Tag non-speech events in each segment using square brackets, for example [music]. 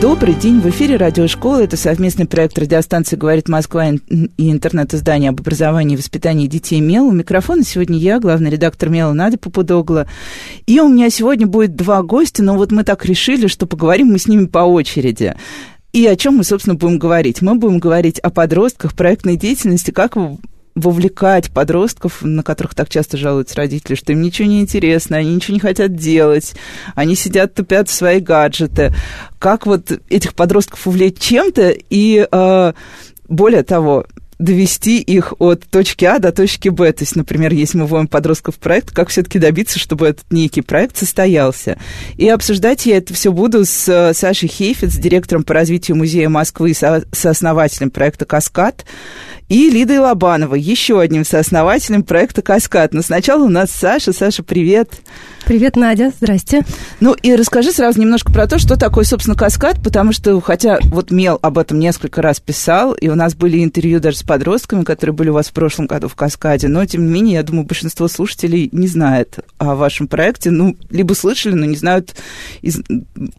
Добрый день. В эфире радиошкола. Это совместный проект радиостанции «Говорит Москва» и интернет-издание об образовании и воспитании детей МЕЛ. У микрофона сегодня я, главный редактор МЕЛа Надя Попудогла. И у меня сегодня будет два гостя, но вот мы так решили, что поговорим мы с ними по очереди. И о чем мы, собственно, будем говорить? Мы будем говорить о подростках, проектной деятельности, как вовлекать подростков, на которых так часто жалуются родители, что им ничего не интересно, они ничего не хотят делать, они сидят, тупят в свои гаджеты. Как вот этих подростков увлечь чем-то и, э, более того, довести их от точки А до точки Б. То есть, например, если мы вводим подростков в проект, как все-таки добиться, чтобы этот некий проект состоялся. И обсуждать я это все буду с э, Сашей Хейфиц, директором по развитию музея Москвы и сооснователем проекта «Каскад» и Лидой Лобановой, еще одним сооснователем проекта «Каскад». Но сначала у нас Саша. Саша, привет. Привет, Надя. Здрасте. Ну и расскажи сразу немножко про то, что такое, собственно, «Каскад», потому что, хотя вот Мел об этом несколько раз писал, и у нас были интервью даже с подростками, которые были у вас в прошлом году в «Каскаде», но, тем не менее, я думаю, большинство слушателей не знает о вашем проекте, ну, либо слышали, но не знают из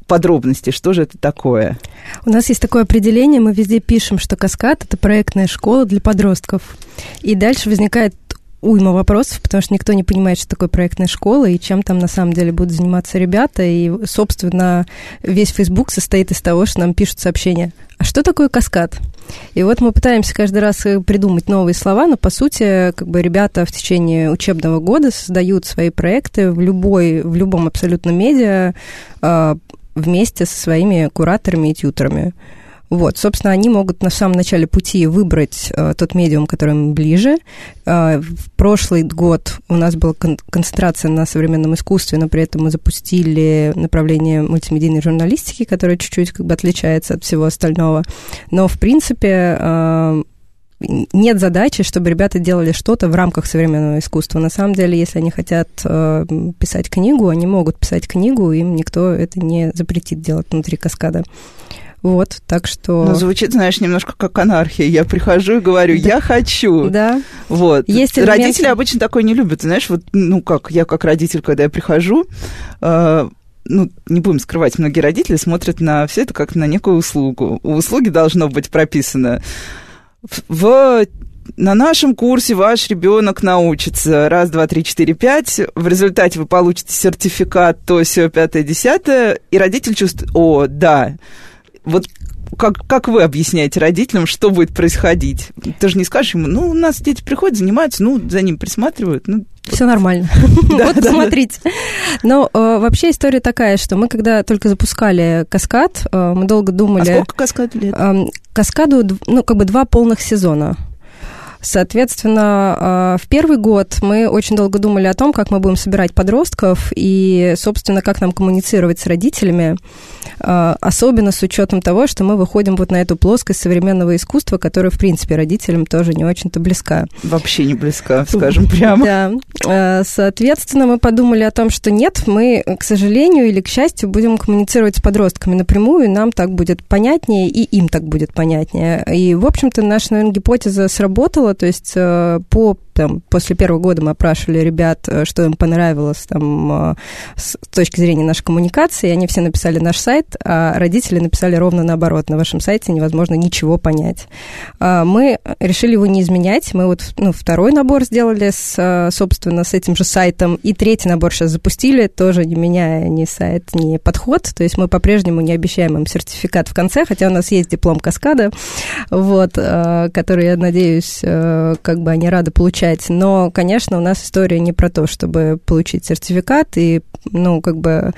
подробностей, что же это такое. У нас есть такое определение, мы везде пишем, что «Каскад» — это проектная школа для для подростков. И дальше возникает уйма вопросов, потому что никто не понимает, что такое проектная школа и чем там на самом деле будут заниматься ребята. И, собственно, весь Facebook состоит из того, что нам пишут сообщения. А что такое каскад? И вот мы пытаемся каждый раз придумать новые слова, но, по сути, как бы ребята в течение учебного года создают свои проекты в, любой, в любом абсолютно медиа а, вместе со своими кураторами и тьютерами. Вот, собственно, они могут на самом начале пути выбрать э, тот медиум, который им ближе. Э, в прошлый год у нас была кон- концентрация на современном искусстве, но при этом мы запустили направление мультимедийной журналистики, которое чуть-чуть как бы отличается от всего остального. Но, в принципе, э, нет задачи, чтобы ребята делали что-то в рамках современного искусства. На самом деле, если они хотят э, писать книгу, они могут писать книгу, им никто это не запретит делать внутри каскада. Вот, так что... Ну, звучит, знаешь, немножко как анархия. Я прихожу и говорю, да. я хочу. Да. Вот. Есть элемент... Родители обычно такое не любят. Знаешь, вот, ну как, я как родитель, когда я прихожу, э, ну, не будем скрывать, многие родители смотрят на все это как на некую услугу. У услуги должно быть прописано в на нашем курсе ваш ребенок научится раз, два, три, четыре, пять. В результате вы получите сертификат, то все, пятое, десятое, и родитель чувствует, о, да, вот как, как вы объясняете родителям, что будет происходить? Ты же не скажешь ему, ну, у нас дети приходят, занимаются, ну, за ним присматривают. Ну, все нормально. [laughs] вот смотрите. Но э, вообще история такая, что мы когда только запускали каскад, э, мы долго думали... А сколько каскад лет? Э, каскаду, ну, как бы два полных сезона. Соответственно, а, в первый год мы очень долго думали о том, как мы будем собирать подростков и, собственно, как нам коммуницировать с родителями, а, особенно с учетом того, что мы выходим вот на эту плоскость современного искусства, которая, в принципе, родителям тоже не очень-то близка. Вообще не близка, [laughs] скажем прямо. Да. А, соответственно, мы подумали о том, что нет, мы, к сожалению или к счастью, будем коммуницировать с подростками напрямую, и нам так будет понятнее, и им так будет понятнее. И, в общем-то, наша, наверное, гипотеза сработала, то есть э, по там, после первого года мы опрашивали ребят, э, что им понравилось там, э, с точки зрения нашей коммуникации, они все написали наш сайт, а родители написали ровно наоборот. На вашем сайте невозможно ничего понять. А мы решили его не изменять. Мы вот ну, второй набор сделали, с, собственно, с этим же сайтом, и третий набор сейчас запустили, тоже не меняя ни сайт, ни подход. То есть мы по-прежнему не обещаем им сертификат в конце, хотя у нас есть диплом каскада, вот, который, я надеюсь, как бы они рады получать получать. Но, конечно, у нас история не про то, чтобы получить сертификат и, ну, как бы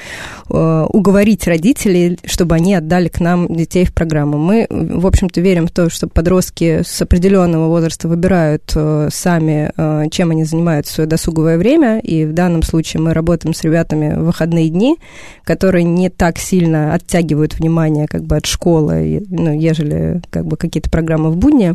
э, уговорить родителей, чтобы они отдали к нам детей в программу. Мы, в общем-то, верим в то, что подростки с определенного возраста выбирают э, сами, э, чем они занимаются в свое досуговое время, и в данном случае мы работаем с ребятами в выходные дни, которые не так сильно оттягивают внимание как бы от школы, ну, ежели как бы какие-то программы в будни.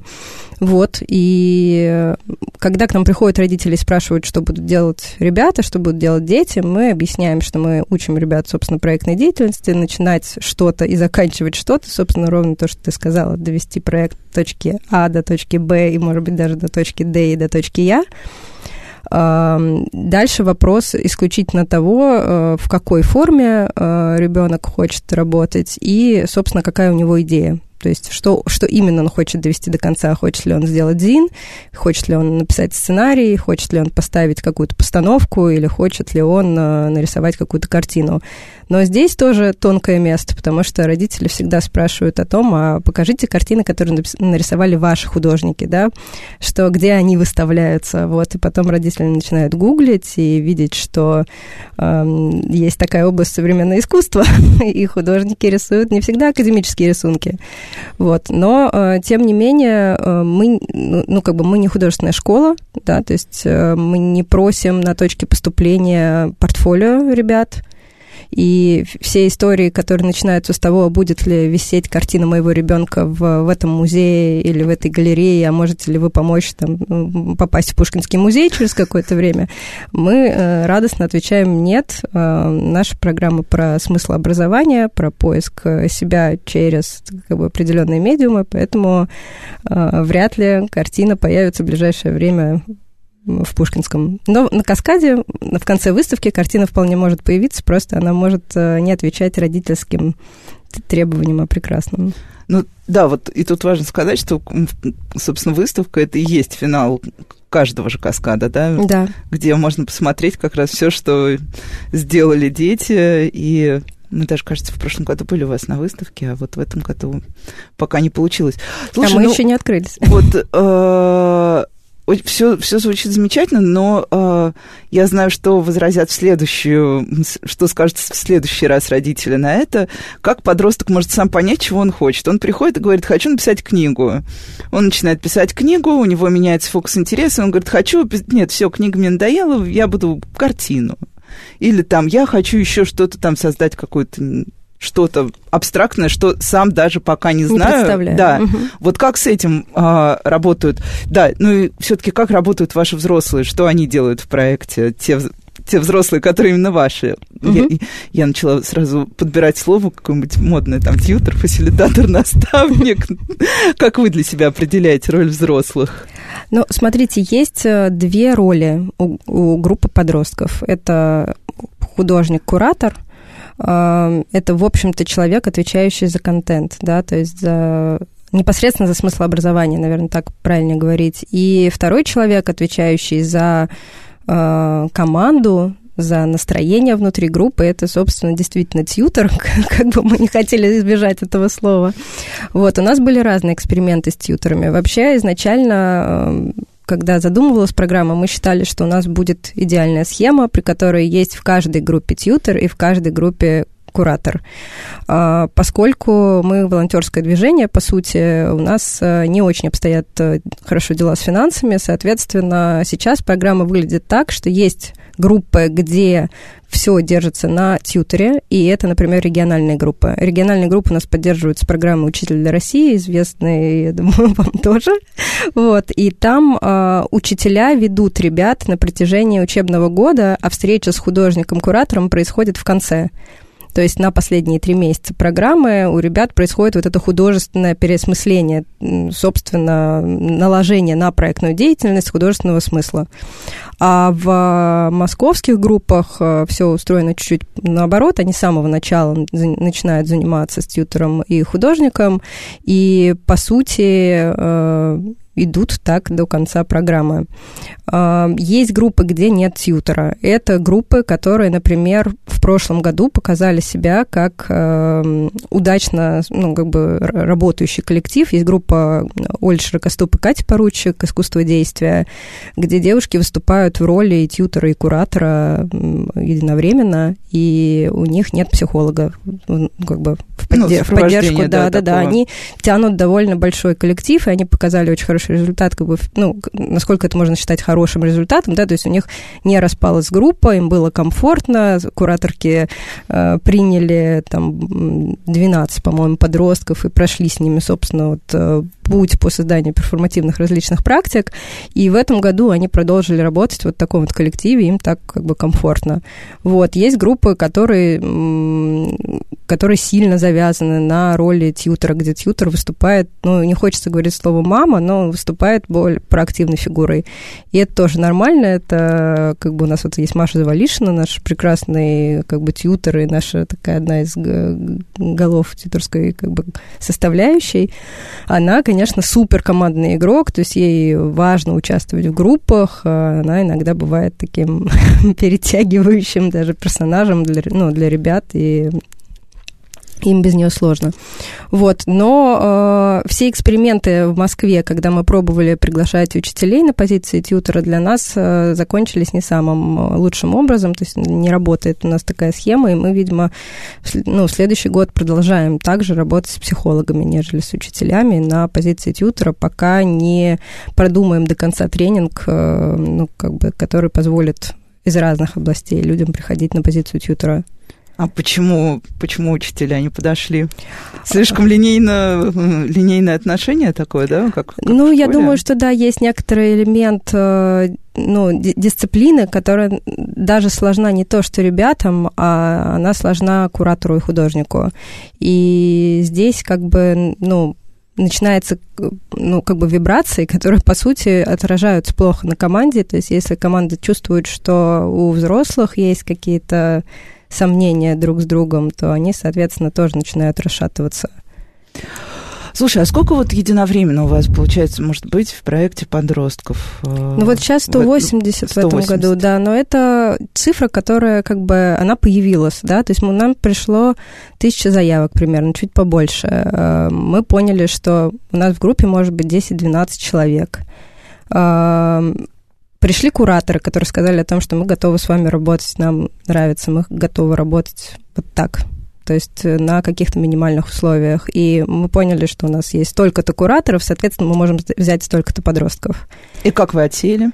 Вот, и когда когда к нам приходят родители и спрашивают, что будут делать ребята, что будут делать дети, мы объясняем, что мы учим ребят, собственно, проектной деятельности, начинать что-то и заканчивать что-то, собственно, ровно то, что ты сказала, довести проект точки А до точки Б и, может быть, даже до точки Д и до точки Я. Дальше вопрос исключительно того, э, в какой форме э, ребенок хочет работать и, собственно, какая у него идея. То есть что, что именно он хочет довести до конца. Хочет ли он сделать ЗИН, хочет ли он написать сценарий, хочет ли он поставить какую-то постановку? Или хочет ли он э, нарисовать какую-то картину. Но здесь тоже тонкое место, потому что родители всегда спрашивают о том, а покажите картины, которые нарисовали ваши художники, да, что где они выставляются, вот, и потом родители начинают гуглить и видеть, что э, есть такая область современного искусства, [laughs] и художники рисуют не всегда академические рисунки, вот, но, э, тем не менее, э, мы, ну, ну, как бы мы не художественная школа, да, то есть э, мы не просим на точке поступления портфолио ребят, и все истории, которые начинаются с того, будет ли висеть картина моего ребенка в, в этом музее или в этой галерее, а можете ли вы помочь там, попасть в Пушкинский музей через какое-то время, мы э, радостно отвечаем «нет». Э, наша программа про смысл образования, про поиск себя через как бы, определенные медиумы, поэтому э, вряд ли картина появится в ближайшее время в Пушкинском. Но на каскаде в конце выставки картина вполне может появиться, просто она может э, не отвечать родительским требованиям о прекрасном. Ну да, вот и тут важно сказать, что, собственно, выставка это и есть финал каждого же каскада, да? Да. Где можно посмотреть как раз все, что сделали дети, и мы даже, кажется, в прошлом году были у вас на выставке, а вот в этом году пока не получилось. Слушай, а мы ну, еще не открылись. Вот э, все, все звучит замечательно, но э, я знаю, что возразят в следующую, что скажут в следующий раз родители на это. Как подросток может сам понять, чего он хочет? Он приходит и говорит, хочу написать книгу. Он начинает писать книгу, у него меняется фокус интереса, он говорит, хочу, нет, все, книга мне надоела, я буду картину. Или там, я хочу еще что-то там создать, какую-то что-то абстрактное, что сам даже пока не знаю. Не представляю. Да. Угу. Вот как с этим а, работают? Да, ну и все-таки как работают ваши взрослые? Что они делают в проекте? Те те взрослые, которые именно ваши. Угу. Я, я начала сразу подбирать слово какое-нибудь модное, там, тьютер, фасилитатор, [laughs] наставник. Как вы для себя определяете роль взрослых? Ну, смотрите, есть э, две роли у, у группы подростков. Это художник-куратор – это, в общем-то, человек, отвечающий за контент, да, то есть за непосредственно за смысл образования, наверное, так правильно говорить. И второй человек, отвечающий за э, команду, за настроение внутри группы, это, собственно, действительно тьютер, [laughs] как бы мы не хотели избежать этого слова. Вот, у нас были разные эксперименты с тьютерами. Вообще, изначально когда задумывалась программа, мы считали, что у нас будет идеальная схема, при которой есть в каждой группе тьютер и в каждой группе куратор. А, поскольку мы волонтерское движение, по сути, у нас э, не очень обстоят э, хорошо дела с финансами, соответственно, сейчас программа выглядит так, что есть группы, где все держится на тьютере, и это, например, региональные группы. Региональные группы у нас поддерживаются программой «Учитель для России», известные, я думаю, [laughs] вам тоже. Вот, и там э, учителя ведут ребят на протяжении учебного года, а встреча с художником-куратором происходит в конце. То есть на последние три месяца программы у ребят происходит вот это художественное переосмысление, собственно, наложение на проектную деятельность художественного смысла. А в московских группах э, все устроено чуть-чуть наоборот. Они с самого начала начинают заниматься с тьютером и художником. И, по сути, э, идут так до конца программы. А, есть группы, где нет тьютера. Это группы, которые, например, в прошлом году показали себя как э, удачно, ну, как бы работающий коллектив. Есть группа Оль Широкоступ и Катя Поручик «Искусство действия», где девушки выступают в роли и тьютера, и куратора единовременно, и у них нет психолога как бы в, подде- ну, в поддержку. Да, да, да, да. Они тянут довольно большой коллектив, и они показали очень хороший хороший результат, как бы, ну, насколько это можно считать хорошим результатом, да, то есть у них не распалась группа, им было комфортно, кураторки э, приняли там 12, по-моему, подростков и прошли с ними, собственно, вот э, путь по созданию перформативных различных практик. И в этом году они продолжили работать в вот таком вот коллективе, им так как бы комфортно. Вот. Есть группы, которые, которые сильно завязаны на роли тьютера, где тьютер выступает, ну, не хочется говорить слово «мама», но выступает более проактивной фигурой. И это тоже нормально, это как бы у нас вот есть Маша Завалишина, наш прекрасный как бы тьютер и наша такая одна из голов тьютерской как бы составляющей. Она, конечно, супер командный игрок, то есть ей важно участвовать в группах, а она иногда бывает таким [laughs] перетягивающим даже персонажем для, ну, для ребят, и им без нее сложно. Вот. Но э, все эксперименты в Москве, когда мы пробовали приглашать учителей на позиции тьютера, для нас э, закончились не самым э, лучшим образом, то есть не работает у нас такая схема, и мы, видимо, ну, в следующий год продолжаем также работать с психологами, нежели с учителями на позиции тьютера, пока не продумаем до конца тренинг, э, ну, как бы, который позволит из разных областей людям приходить на позицию тьютера а почему, почему учителя не подошли? Слишком линейно, линейное отношение такое, да? Как, как ну, я думаю, что да, есть некоторый элемент э, ну, дисциплины, которая даже сложна не то, что ребятам, а она сложна куратору и художнику. И здесь как бы, ну, начинается, ну, как бы вибрации, которые, по сути, отражаются плохо на команде. То есть, если команда чувствует, что у взрослых есть какие-то сомнения друг с другом, то они, соответственно, тоже начинают расшатываться. Слушай, а сколько вот единовременно у вас, получается, может быть в проекте подростков? Э, ну вот сейчас 180, 180 в этом году, да, но это цифра, которая как бы, она появилась, да, то есть нам пришло тысяча заявок примерно, чуть побольше. Э, мы поняли, что у нас в группе может быть 10-12 человек э, Пришли кураторы, которые сказали о том, что мы готовы с вами работать, нам нравится, мы готовы работать вот так, то есть э, на каких-то минимальных условиях. И мы поняли, что у нас есть столько-то кураторов, соответственно, мы можем взять столько-то подростков. И как вы отсеяли?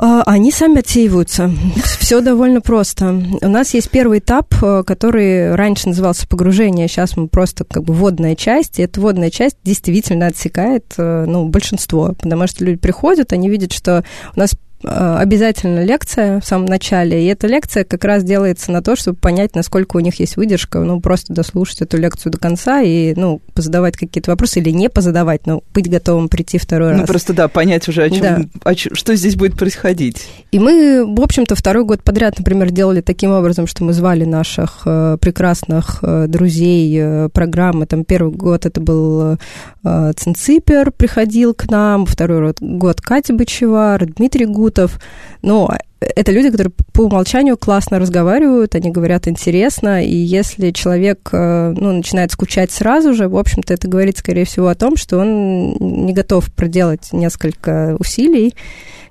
А, они сами отсеиваются. [laughs] Все довольно просто. У нас есть первый этап, э, который раньше назывался погружение, сейчас мы просто как бы водная часть, и эта водная часть действительно отсекает э, ну, большинство, потому что люди приходят, они видят, что у нас обязательно лекция в самом начале, и эта лекция как раз делается на то, чтобы понять, насколько у них есть выдержка, ну, просто дослушать эту лекцию до конца и, ну, позадавать какие-то вопросы или не позадавать, но быть готовым прийти второй ну, раз. Ну, просто, да, понять уже, о чем, да. о чем, что здесь будет происходить. И мы, в общем-то, второй год подряд, например, делали таким образом, что мы звали наших э, прекрасных э, друзей э, программы, там, первый год это был э, Цинципер, приходил к нам, второй год Катя Бычева, Дмитрий Гуд, Бутов. Но это люди, которые по умолчанию классно разговаривают, они говорят интересно, и если человек э, ну, начинает скучать сразу же, в общем-то, это говорит, скорее всего, о том, что он не готов проделать несколько усилий,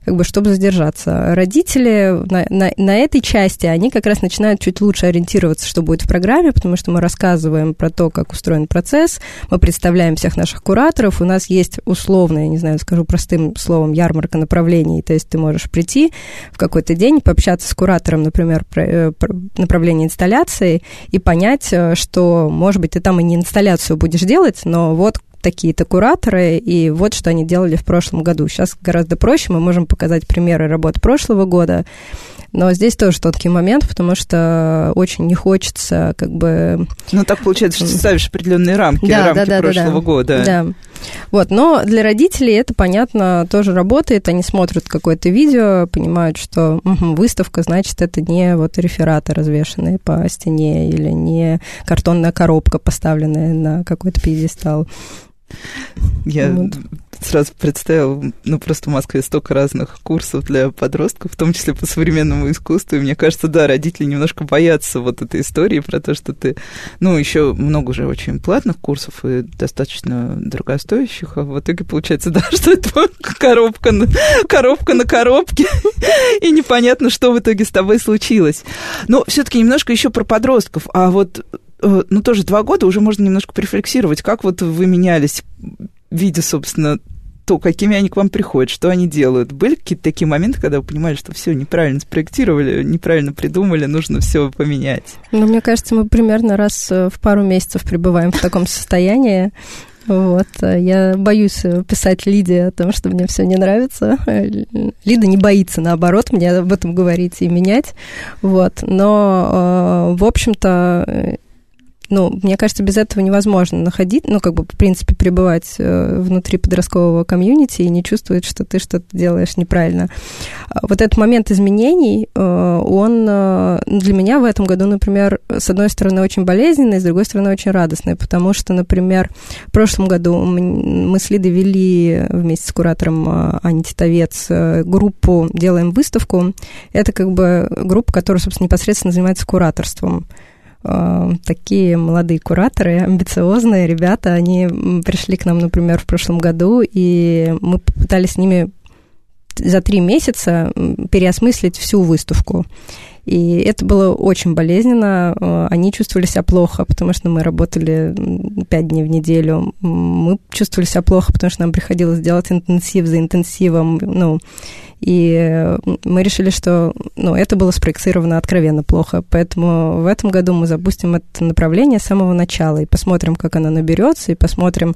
как бы, чтобы задержаться. Родители на, на, на этой части, они как раз начинают чуть лучше ориентироваться, что будет в программе, потому что мы рассказываем про то, как устроен процесс, мы представляем всех наших кураторов, у нас есть условно, я не знаю, скажу простым словом, ярмарка направлений, то есть ты можешь прийти в какой-то день, пообщаться с куратором, например, про, э, про направление инсталляции и понять, э, что, может быть, ты там и не инсталляцию будешь делать, но вот такие-то кураторы, и вот что они делали в прошлом году. Сейчас гораздо проще, мы можем показать примеры работ прошлого года, но здесь тоже тонкий момент, потому что очень не хочется как бы... Ну, так получается, что ты ставишь определенные рамки, да, рамки да, да, прошлого да, да. года. Да. Вот, но для родителей это, понятно, тоже работает. Они смотрят какое-то видео, понимают, что угу, выставка, значит, это не вот рефераты, развешенные по стене, или не картонная коробка, поставленная на какой-то пьедестал. Я вот. сразу представил, ну, просто в Москве столько разных курсов для подростков, в том числе по современному искусству, и мне кажется, да, родители немножко боятся вот этой истории про то, что ты, ну, еще много уже очень платных курсов и достаточно дорогостоящих, а в итоге получается, [laughs] да, что это коробка на, коробка на коробке, [laughs] и непонятно, что в итоге с тобой случилось. Но все-таки немножко еще про подростков, а вот ну, тоже два года, уже можно немножко порефлексировать, как вот вы менялись, видя, собственно, то, какими они к вам приходят, что они делают. Были какие-то такие моменты, когда вы понимали, что все неправильно спроектировали, неправильно придумали, нужно все поменять? Ну, мне кажется, мы примерно раз э, в пару месяцев пребываем в таком состоянии. Вот. Я боюсь писать Лиде о том, что мне все не нравится. Лида не боится, наоборот, мне об этом говорить и менять. Вот. Но, в общем-то, ну, мне кажется, без этого невозможно находить, ну, как бы, в принципе, пребывать э, внутри подросткового комьюнити и не чувствовать, что ты что-то делаешь неправильно. А вот этот момент изменений, э, он э, для меня в этом году, например, с одной стороны, очень болезненный, с другой стороны, очень радостный, потому что, например, в прошлом году мы с Лидой вели вместе с куратором Ани Титовец группу «Делаем выставку». Это как бы группа, которая, собственно, непосредственно занимается кураторством. Э, такие молодые кураторы, амбициозные ребята, они пришли к нам, например, в прошлом году, и мы попытались с ними за три месяца переосмыслить всю выставку. И это было очень болезненно. Э, они чувствовали себя плохо, потому что мы работали пять дней в неделю. Мы чувствовали себя плохо, потому что нам приходилось делать интенсив за интенсивом. Ну, и мы решили, что ну, это было спроектировано откровенно плохо. Поэтому в этом году мы запустим это направление с самого начала и посмотрим, как оно наберется, и посмотрим,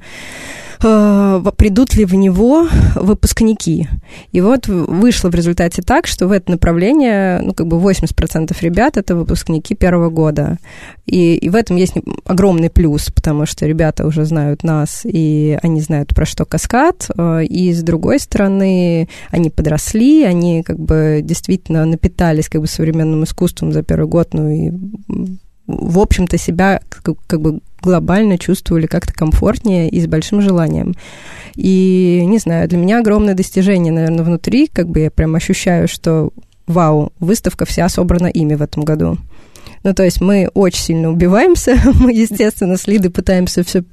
э, придут ли в него выпускники. И вот вышло в результате так, что в это направление, ну, как бы 80% ребят это выпускники первого года. И, и в этом есть огромный плюс, потому что ребята уже знают нас, и они знают, про что каскад. Э, и с другой стороны, они подросли, они как бы действительно напитались как бы современным искусством за первый год, ну и в общем-то, себя как, бы глобально чувствовали как-то комфортнее и с большим желанием. И, не знаю, для меня огромное достижение, наверное, внутри, как бы я прям ощущаю, что вау, выставка вся собрана ими в этом году. Ну, то есть мы очень сильно убиваемся, [laughs] мы, естественно, с Лидой пытаемся все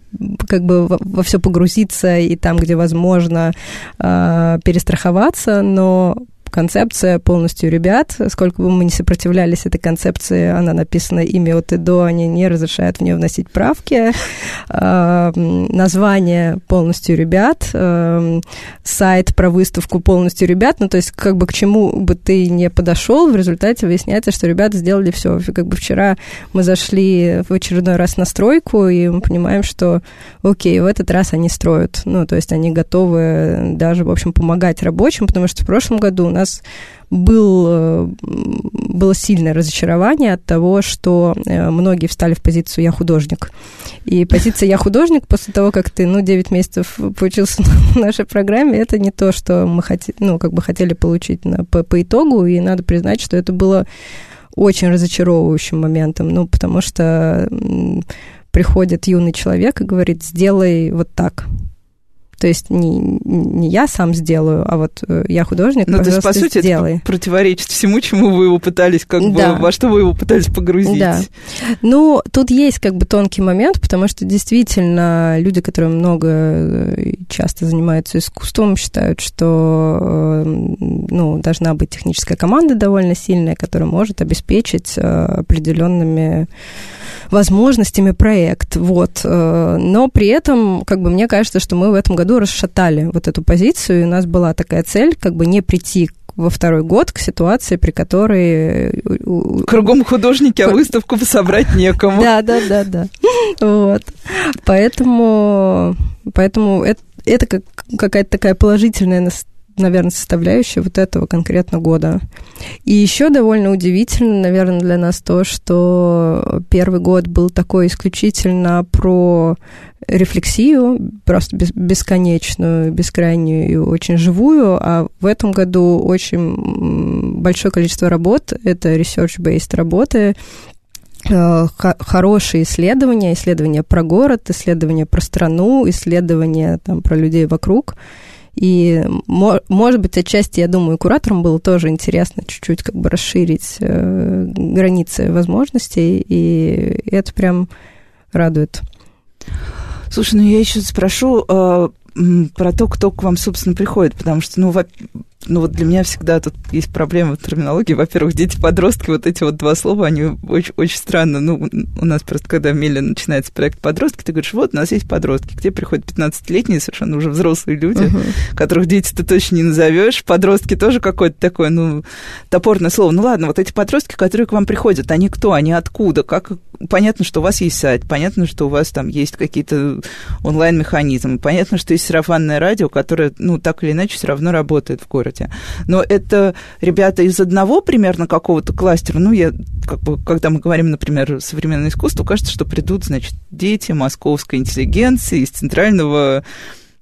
как бы во, во все погрузиться и там, где возможно, э, перестраховаться, но концепция полностью ребят. Сколько бы мы ни сопротивлялись этой концепции, она написана ими от и до, они не разрешают в нее вносить правки. А, название полностью ребят, а, сайт про выставку полностью ребят. Ну, то есть, как бы к чему бы ты не подошел, в результате выясняется, что ребята сделали все. Как бы вчера мы зашли в очередной раз на стройку, и мы понимаем, что, окей, в этот раз они строят. Ну, то есть они готовы даже, в общем, помогать рабочим, потому что в прошлом году у нас был, э, было сильное разочарование от того, что э, многие встали в позицию «я художник». И позиция «я художник» после того, как ты, ну, 9 месяцев поучился [laughs] в нашей программе, это не то, что мы хотели, ну, как бы хотели получить на, по, по итогу, и надо признать, что это было очень разочаровывающим моментом, ну, потому что приходит юный человек и говорит, сделай вот так. То есть не, не я сам сделаю, а вот э, я художник, ну, то есть, по сути, сделай. это противоречит всему, чему вы его пытались, как да. бы, во что вы его пытались погрузить. Да. Ну, тут есть как бы тонкий момент, потому что действительно люди, которые много э, часто занимаются искусством, считают, что э, ну, должна быть техническая команда довольно сильная, которая может обеспечить определенными возможностями проект, вот. Э, но при этом, как бы, мне кажется, что мы в этом году расшатали вот эту позицию, и у нас была такая цель, как бы, не прийти во второй год к ситуации, при которой... Э, Кругом художники, а выставку собрать некому. Да, да, да, да. Вот. Поэтому, поэтому это, это как, какая-то такая положительная наверное, составляющая вот этого конкретно года. И еще довольно удивительно, наверное, для нас то, что первый год был такой исключительно про рефлексию, просто бесконечную, бескрайнюю и очень живую, а в этом году очень большое количество работ, это research-based работы, э, хорошие исследования, исследования про город, исследования про страну, исследования там, про людей вокруг – и, может быть, отчасти, я думаю, кураторам было тоже интересно чуть-чуть как бы расширить э, границы возможностей, и это прям радует. Слушай, ну я еще спрошу э, про то, кто к вам, собственно, приходит, потому что, ну, ну вот для меня всегда тут есть проблема в терминологии. Во-первых, дети-подростки, вот эти вот два слова, они очень, очень странно. Ну, у нас просто, когда в Меле начинается проект подростки, ты говоришь, вот, у нас есть подростки, где приходят 15-летние, совершенно уже взрослые люди, uh-huh. которых дети ты точно не назовешь. Подростки тоже какое-то такое, ну, топорное слово. Ну ладно, вот эти подростки, которые к вам приходят, они кто, они откуда, как понятно, что у вас есть сайт, понятно, что у вас там есть какие-то онлайн-механизмы, понятно, что есть сарафанное радио, которое, ну, так или иначе, все равно работает в городе. Но это ребята из одного примерно какого-то кластера, ну, я, как бы, когда мы говорим, например, современное искусство, кажется, что придут, значит, дети московской интеллигенции из центрального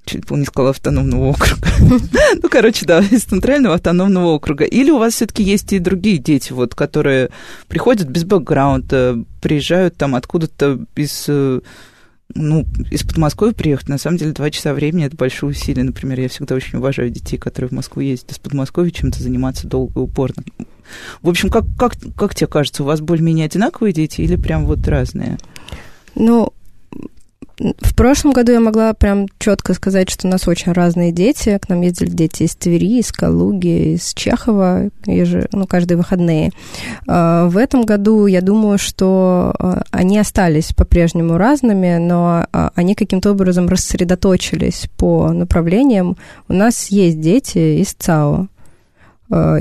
чуть было не сказала автономного округа. [laughs] ну, короче, да, из центрального автономного округа. Или у вас все-таки есть и другие дети, вот, которые приходят без бэкграунда, приезжают там откуда-то из э, ну, из Подмосковья приехать, на самом деле, два часа времени – это большое усилие. Например, я всегда очень уважаю детей, которые в Москву ездят из Подмосковья, чем-то заниматься долго и упорно. В общем, как, как, как тебе кажется, у вас более-менее одинаковые дети или прям вот разные? Ну, в прошлом году я могла прям четко сказать, что у нас очень разные дети. К нам ездили дети из Твери, из Калуги, из Чехова, еже, ну, каждые выходные. А, в этом году я думаю, что а, они остались по-прежнему разными, но а, они каким-то образом рассредоточились по направлениям. У нас есть дети из ЦАО,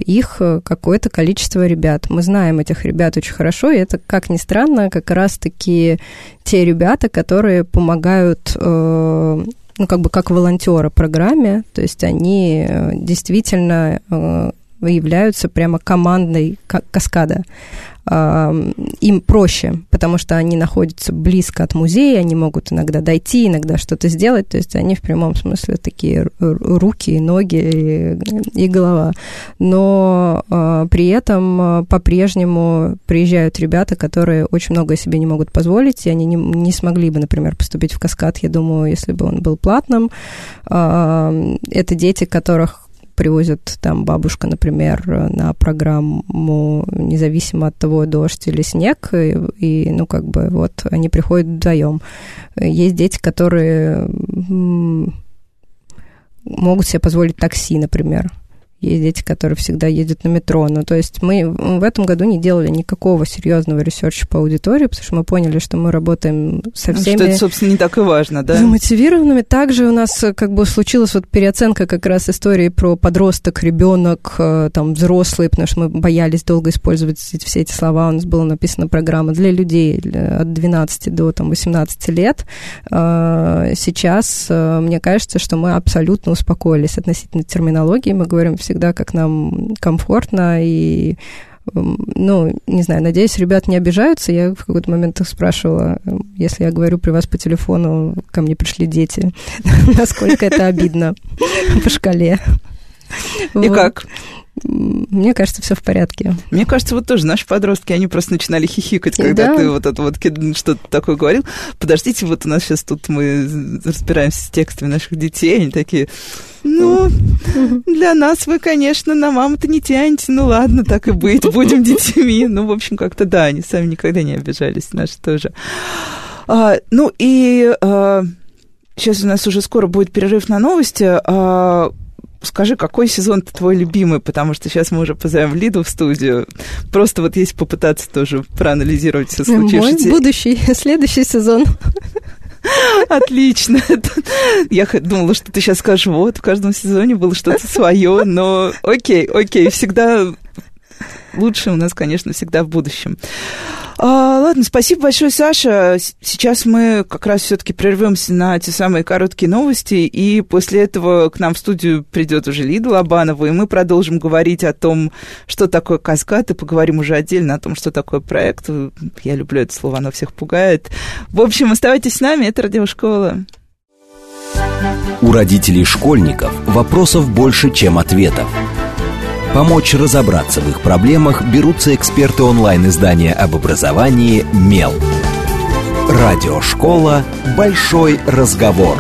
их э, какое-то количество ребят. Мы знаем этих ребят очень хорошо, и это, как ни странно, как раз-таки те ребята, которые помогают э, ну, как бы как волонтеры программе, то есть они действительно являются прямо командой каскада им проще, потому что они находятся близко от музея, они могут иногда дойти, иногда что-то сделать, то есть они в прямом смысле такие руки, ноги и, и голова. Но э, при этом а, по-прежнему приезжают ребята, которые очень много себе не могут позволить, и они не, не смогли бы, например, поступить в каскад, я думаю, если бы он был платным. Э, это дети, которых привозят там бабушка, например, на программу, независимо от того, дождь или снег, и, и ну, как бы, вот, они приходят вдвоем. Есть дети, которые могут себе позволить такси, например. Есть дети, которые всегда ездят на метро. Ну, то есть мы в этом году не делали никакого серьезного ресерча по аудитории, потому что мы поняли, что мы работаем со всеми... Что это, собственно, не так и важно, да? Замотивированными. Также у нас как бы случилась вот переоценка как раз истории про подросток, ребенок, э, там, взрослый, потому что мы боялись долго использовать все эти слова. У нас была написана программа для людей от 12 до там, 18 лет. Э, сейчас, э, мне кажется, что мы абсолютно успокоились относительно терминологии. Мы говорим всегда, как нам комфортно и ну, не знаю, надеюсь, ребят не обижаются. Я в какой-то момент их спрашивала, если я говорю при вас по телефону, ко мне пришли дети, [laughs] насколько это обидно [laughs] по шкале. И как? Мне кажется, все в порядке. Мне кажется, вот тоже наши подростки, они просто начинали хихикать, когда да. ты вот это вот что-то такое говорил. Подождите, вот у нас сейчас тут мы разбираемся с текстами наших детей, они такие, ну, для нас вы, конечно, на маму-то не тянете, ну ладно, так и быть, будем детьми. Ну, в общем, как-то да, они сами никогда не обижались, наши тоже. А, ну и а, сейчас у нас уже скоро будет перерыв на новости. А, скажи, какой сезон твой любимый, потому что сейчас мы уже позовем Лиду в студию. Просто вот есть попытаться тоже проанализировать все случившееся. Мой будущий, [laughs] следующий сезон. Отлично. Я думала, что ты сейчас скажешь, вот, в каждом сезоне было что-то свое, но окей, окей, всегда лучше у нас, конечно, всегда в будущем. А, ладно, спасибо большое, Саша. Сейчас мы как раз все-таки прервемся на те самые короткие новости, и после этого к нам в студию придет уже Лида Лобанова, и мы продолжим говорить о том, что такое каскад, и поговорим уже отдельно о том, что такое проект. Я люблю это слово, оно всех пугает. В общем, оставайтесь с нами, это Радиошкола. У родителей школьников вопросов больше, чем ответов. Помочь разобраться в их проблемах берутся эксперты онлайн-издания об образовании «Мел». Радиошкола «Большой разговор».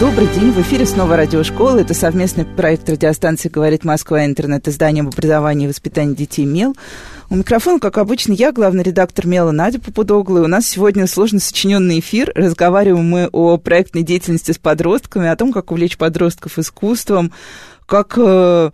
Добрый день, в эфире снова радиошкола. Это совместный проект радиостанции «Говорит Москва» интернет-издание об образовании и воспитании детей «Мел». У микрофона, как обычно, я, главный редактор «Мела» Надя Попудогла. у нас сегодня сложно сочиненный эфир. Разговариваем мы о проектной деятельности с подростками, о том, как увлечь подростков искусством, как э,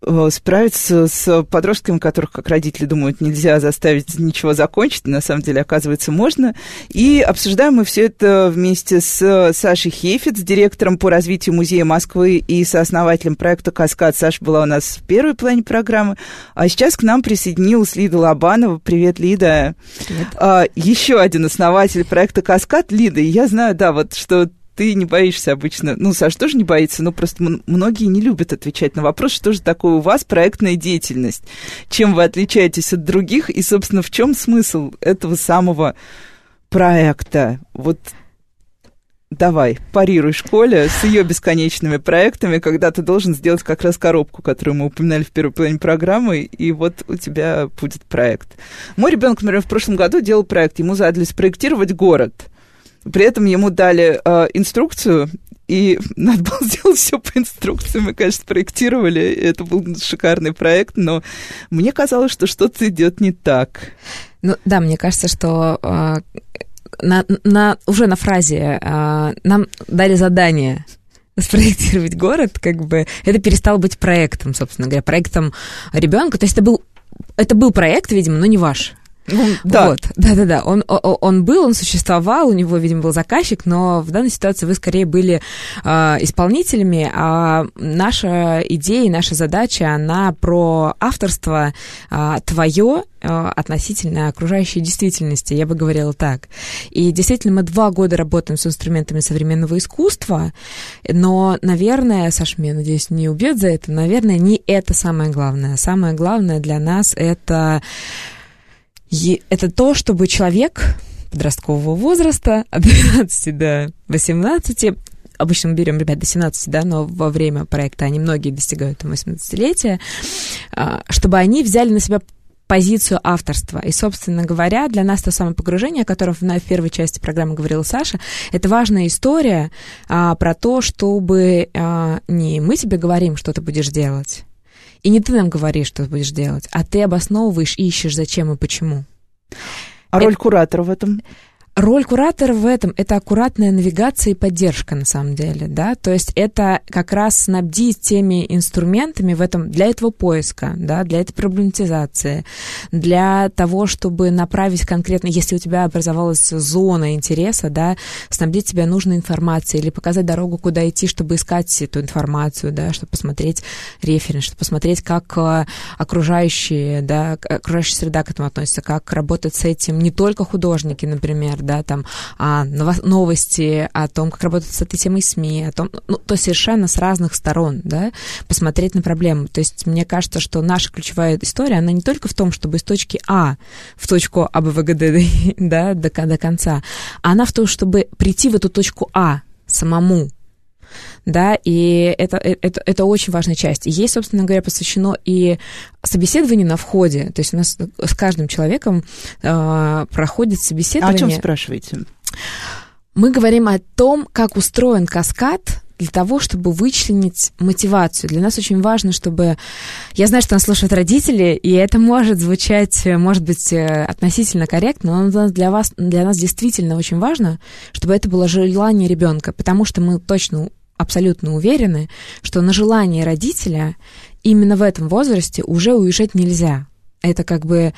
Э, справиться с подростками, которых, как родители думают, нельзя заставить ничего закончить, на самом деле, оказывается, можно. И обсуждаем мы все это вместе с Сашей Хейфиц, директором по развитию Музея Москвы и сооснователем проекта «Каскад». Саша была у нас в первой плане программы, а сейчас к нам присоединилась Лида Лобанова. Привет, Лида. Привет. А, еще один основатель проекта «Каскад». Лида, я знаю, да, вот что ты не боишься обычно. Ну, Саш тоже не боится, но просто многие не любят отвечать на вопрос, что же такое у вас проектная деятельность, чем вы отличаетесь от других, и, собственно, в чем смысл этого самого проекта. Вот давай, парируй школе с ее бесконечными проектами, когда ты должен сделать как раз коробку, которую мы упоминали в первой половине программы, и вот у тебя будет проект. Мой ребенок, например, в прошлом году делал проект, ему задали спроектировать город – при этом ему дали э, инструкцию, и [laughs] надо было сделать все по инструкции. Мы, конечно, проектировали, это был шикарный проект, но мне казалось, что что-то идет не так. Ну да, мне кажется, что э, на, на, уже на фразе э, нам дали задание спроектировать город, как бы это перестало быть проектом, собственно говоря, проектом ребенка. То есть это был это был проект, видимо, но не ваш. Ну, да. Вот, да-да-да, он, он был, он существовал, у него, видимо, был заказчик, но в данной ситуации вы скорее были э, исполнителями, а наша идея, наша задача, она про авторство э, твое э, относительно окружающей действительности, я бы говорила так. И действительно, мы два года работаем с инструментами современного искусства, но, наверное, Саш, меня, надеюсь, не убьет за это, наверное, не это самое главное. Самое главное для нас это и это то, чтобы человек подросткового возраста [laughs] от 12 до 18 обычно мы берем ребят до 17, да, но во время проекта они многие достигают там 18-летия, а, чтобы они взяли на себя позицию авторства. И, собственно говоря, для нас то самое погружение, о котором в первой части программы говорила Саша, это важная история а, про то, чтобы а, не мы тебе говорим, что ты будешь делать, и не ты нам говоришь, что будешь делать, а ты обосновываешь, ищешь, зачем и почему. А роль куратора в этом? Роль куратора в этом — это аккуратная навигация и поддержка, на самом деле, да, то есть это как раз снабдить теми инструментами в этом, для этого поиска, да, для этой проблематизации, для того, чтобы направить конкретно, если у тебя образовалась зона интереса, да, снабдить тебя нужной информацией или показать дорогу, куда идти, чтобы искать эту информацию, да, чтобы посмотреть референс, чтобы посмотреть, как э, окружающие, да, окружающая среда к этому относится, как работать с этим не только художники, например, да, там, а, новости о том, как работать с этой темой СМИ, о том, ну, то совершенно с разных сторон, да, посмотреть на проблему. То есть мне кажется, что наша ключевая история, она не только в том, чтобы из точки А в точку АБВГД, [laughs] да, до, до конца, а она в том, чтобы прийти в эту точку А самому, да, и это, э, это, это очень важная часть. И ей, собственно говоря, посвящено и собеседование на входе, то есть у нас с каждым человеком э, проходит собеседование. А о чем спрашиваете? Мы говорим о том, как устроен каскад для того, чтобы вычленить мотивацию. Для нас очень важно, чтобы... Я знаю, что нас слушают родители, и это может звучать, может быть, э, относительно корректно, но для, вас, для нас действительно очень важно, чтобы это было желание ребенка, потому что мы точно абсолютно уверены, что на желание родителя именно в этом возрасте уже уезжать нельзя. Это как бы э,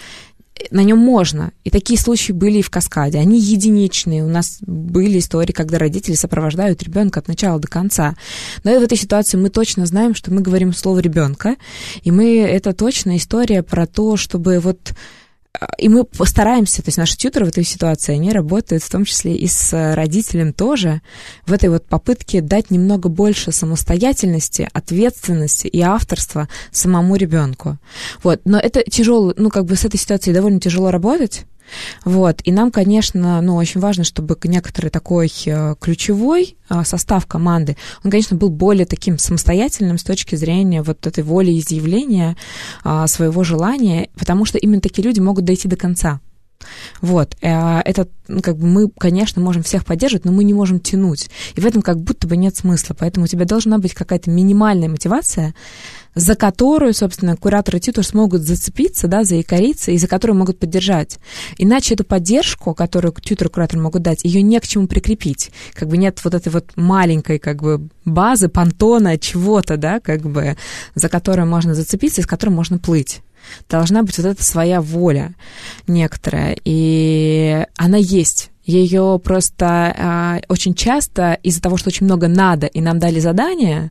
на нем можно. И такие случаи были и в каскаде. Они единичные. У нас были истории, когда родители сопровождают ребенка от начала до конца. Но в этой ситуации мы точно знаем, что мы говорим слово ребенка. И мы это точно история про то, чтобы вот и мы постараемся, то есть наши тьютеры в этой ситуации, они работают в том числе и с родителем тоже, в этой вот попытке дать немного больше самостоятельности, ответственности и авторства самому ребенку. Вот. Но это тяжело, ну, как бы с этой ситуацией довольно тяжело работать, вот. И нам, конечно, ну, очень важно, чтобы некоторый такой э, ключевой э, состав команды, он, конечно, был более таким самостоятельным с точки зрения вот этой воли изъявления а, своего желания, потому что именно такие люди могут дойти до конца. Вот, э, это, ну, как бы мы, конечно, можем всех поддерживать, но мы не можем тянуть. И в этом как будто бы нет смысла. Поэтому у тебя должна быть какая-то минимальная мотивация, за которую, собственно, куратор и тьютор смогут зацепиться, да, заикариться, и за которую могут поддержать. Иначе эту поддержку, которую тьютор куратор могут дать, ее не к чему прикрепить. Как бы нет вот этой вот маленькой, как бы, базы, понтона, чего-то, да, как бы, за которую можно зацепиться и с которой можно плыть должна быть вот эта своя воля некоторая, и она есть. Ее просто э, очень часто из-за того, что очень много надо, и нам дали задание,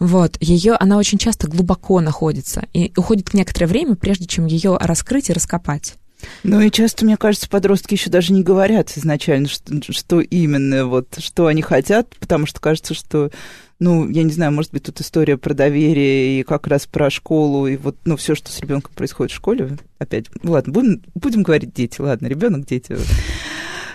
вот, ее, она очень часто глубоко находится, и уходит некоторое время, прежде чем ее раскрыть и раскопать. Ну и часто, мне кажется, подростки еще даже не говорят изначально, что, что именно, вот, что они хотят, потому что кажется, что ну, я не знаю, может быть, тут история про доверие и как раз про школу, и вот, ну, все, что с ребенком происходит в школе. Опять, ну, ладно, будем, будем говорить дети, ладно, ребенок, дети. А,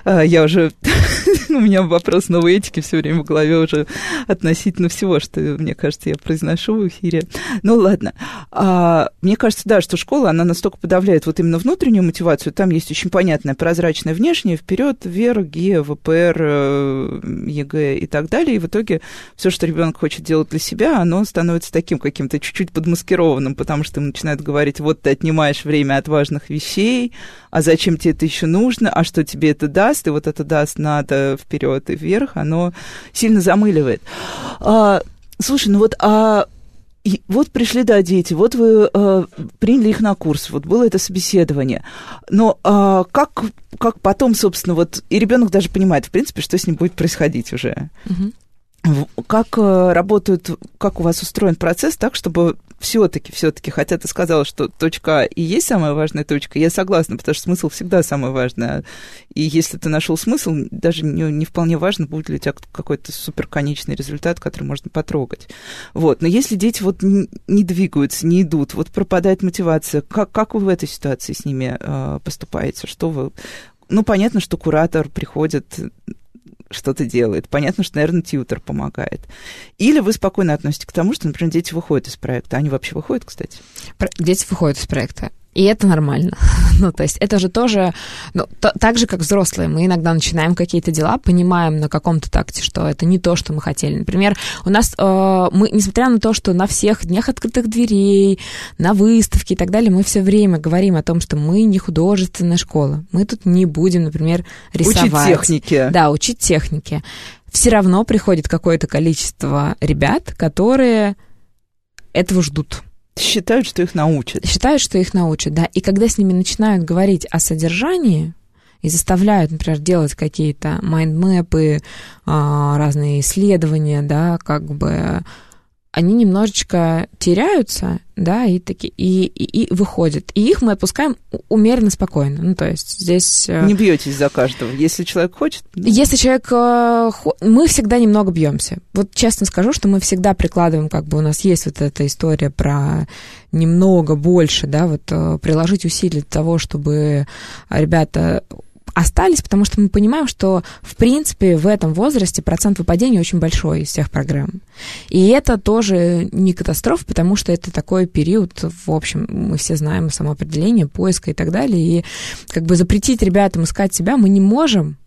я уже, [laughs] у меня вопрос новой этики все время в голове уже относительно всего, что, мне кажется, я произношу в эфире. Ну, ладно. А, мне кажется, да, что школа, она настолько подавляет вот именно внутреннюю мотивацию, там есть очень понятная прозрачная внешняя, вперед, вверх, ГИА, ВПР, ЕГЭ и так далее, и в итоге все, что ребенок хочет делать для себя, оно становится таким каким-то чуть-чуть подмаскированным, потому что им начинают говорить, вот ты отнимаешь время от важных вещей, а зачем тебе это еще нужно, а что тебе это даст, и вот это даст надо вперед и вверх, оно сильно замыливает. А, слушай, ну вот, а и вот пришли, да, дети, вот вы э, приняли их на курс, вот было это собеседование. Но э, как, как потом, собственно, вот, и ребенок даже понимает, в принципе, что с ним будет происходить уже. Угу как э, работают, как у вас устроен процесс так, чтобы все-таки, все-таки, хотя ты сказала, что точка А и есть самая важная точка, я согласна, потому что смысл всегда самое важное. И если ты нашел смысл, даже не, не вполне важно, будет ли у тебя какой-то суперконечный результат, который можно потрогать. Вот. Но если дети вот не двигаются, не идут, вот пропадает мотивация, как, как вы в этой ситуации с ними э, поступаете? Что вы ну, понятно, что куратор приходит что-то делает. Понятно, что, наверное, тьютер помогает. Или вы спокойно относитесь к тому, что, например, дети выходят из проекта. Они вообще выходят, кстати? Дети выходят из проекта. И это нормально. Ну, то есть это же тоже, ну, то, так же, как взрослые. Мы иногда начинаем какие-то дела, понимаем на каком-то такте, что это не то, что мы хотели. Например, у нас, э, мы, несмотря на то, что на всех днях открытых дверей, на выставке и так далее, мы все время говорим о том, что мы не художественная школа. Мы тут не будем, например, рисовать. Учить технике. Да, учить технике. Все равно приходит какое-то количество ребят, которые этого ждут Считают, что их научат. Считают, что их научат, да. И когда с ними начинают говорить о содержании, и заставляют, например, делать какие-то майндмэпы, а, разные исследования, да, как бы они немножечко теряются, да, и, таки, и, и, и выходят. И их мы отпускаем умеренно спокойно. Ну, то есть здесь... Э, Не бьетесь за каждого. Если человек хочет... Ну... Если человек... Э, мы всегда немного бьемся. Вот честно скажу, что мы всегда прикладываем, как бы у нас есть вот эта история про немного больше, да, вот э, приложить усилия для того, чтобы ребята остались, потому что мы понимаем, что, в принципе, в этом возрасте процент выпадения очень большой из всех программ. И это тоже не катастрофа, потому что это такой период, в общем, мы все знаем самоопределение, поиска и так далее, и как бы запретить ребятам искать себя мы не можем,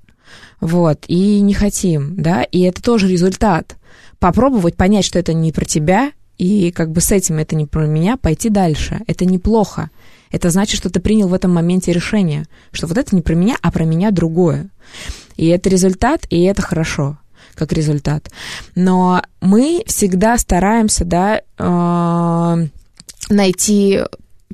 вот, и не хотим, да, и это тоже результат. Попробовать понять, что это не про тебя, и как бы с этим это не про меня, пойти дальше. Это неплохо это значит, что ты принял в этом моменте решение, что вот это не про меня, а про меня другое. И это результат, и это хорошо как результат. Но мы всегда стараемся, да, э, найти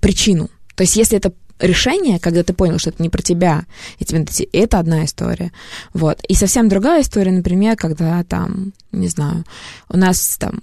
причину. То есть, если это решение, когда ты понял, что это не про тебя, и тебе это одна история. Вот. И совсем другая история, например, когда там, не знаю, у нас там,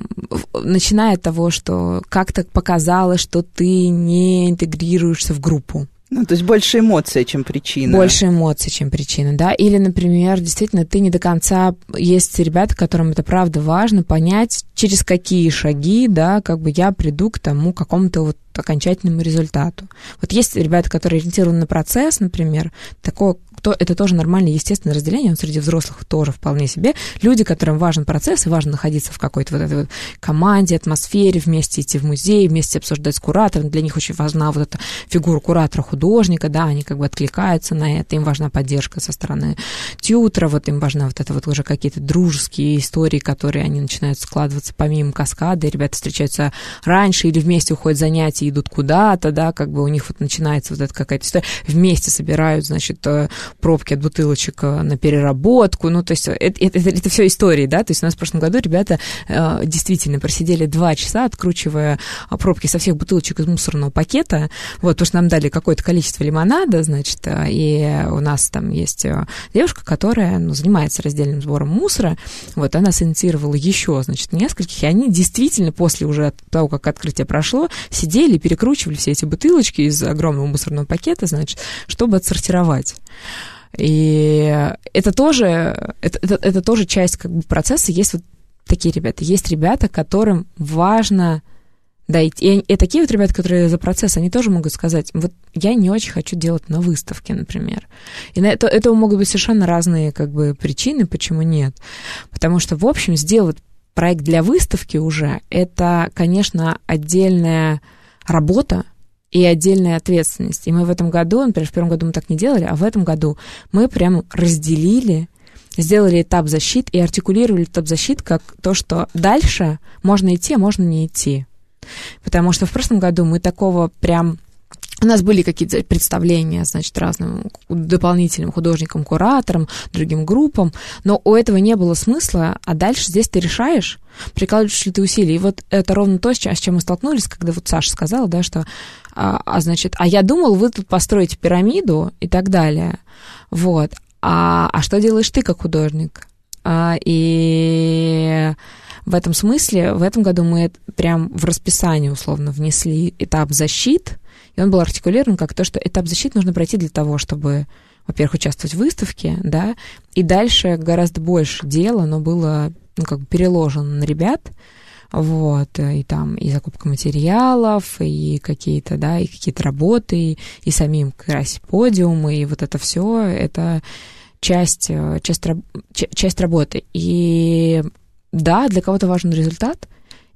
начиная от того, что как-то показалось, что ты не интегрируешься в группу. Ну, то есть больше эмоций, чем причина. Больше эмоций, чем причина, да. Или, например, действительно, ты не до конца... Есть ребята, которым это правда важно понять, через какие шаги, да, как бы я приду к тому какому-то вот окончательному результату. Вот есть ребята, которые ориентированы на процесс, например, такого то это тоже нормальное, естественное разделение, он среди взрослых тоже вполне себе. Люди, которым важен процесс и важно находиться в какой-то вот этой вот команде, атмосфере, вместе идти в музей, вместе обсуждать с куратором. Для них очень важна вот эта фигура куратора-художника, да, они как бы откликаются на это, им важна поддержка со стороны тьютера, вот им важна вот это вот уже какие-то дружеские истории, которые они начинают складываться помимо каскада, и ребята встречаются раньше или вместе уходят занятия, идут куда-то, да, как бы у них вот начинается вот эта какая-то история, вместе собирают, значит, э, пробки от бутылочек э, на переработку. Ну, то есть это, это, это все истории, да. То есть у нас в прошлом году ребята э, действительно просидели два часа, откручивая а, пробки со всех бутылочек из мусорного пакета. Вот, потому что нам дали какое-то количество лимонада, значит, э, и у нас там есть девушка, которая ну, занимается раздельным сбором мусора. Вот, она синициировала еще, значит, нескольких, и они действительно после уже того, как открытие прошло, сидели и перекручивали все эти бутылочки из огромного мусорного пакета, значит, чтобы отсортировать. И это тоже, это, это, это тоже часть как бы, процесса. Есть вот такие ребята. Есть ребята, которым важно дойти. И, и такие вот ребята, которые за процесс, они тоже могут сказать, вот я не очень хочу делать на выставке, например. И на это, это могут быть совершенно разные как бы причины, почему нет. Потому что, в общем, сделать проект для выставки уже, это, конечно, отдельная работа, и отдельная ответственность. И мы в этом году, например, в первом году мы так не делали, а в этом году мы прям разделили, сделали этап защит и артикулировали этап защит как то, что дальше можно идти, а можно не идти. Потому что в прошлом году мы такого прям у нас были какие-то представления, значит, разным дополнительным художникам, кураторам, другим группам, но у этого не было смысла, а дальше здесь ты решаешь, прикладываешь ли ты усилия. И вот это ровно то, с чем, мы столкнулись, когда вот Саша сказала, да, что, а, а значит, а я думал, вы тут построите пирамиду и так далее, вот, а, а что делаешь ты как художник? А, и в этом смысле в этом году мы прям в расписание условно внесли этап защит, и он был артикулирован как то, что этап защиты нужно пройти для того, чтобы, во-первых, участвовать в выставке, да, и дальше гораздо больше дела, но было, ну, как бы переложено на ребят, вот, и там и закупка материалов, и какие-то, да, и какие-то работы, и самим красить подиумы, и вот это все, это часть, часть, часть работы. И да, для кого-то важен результат,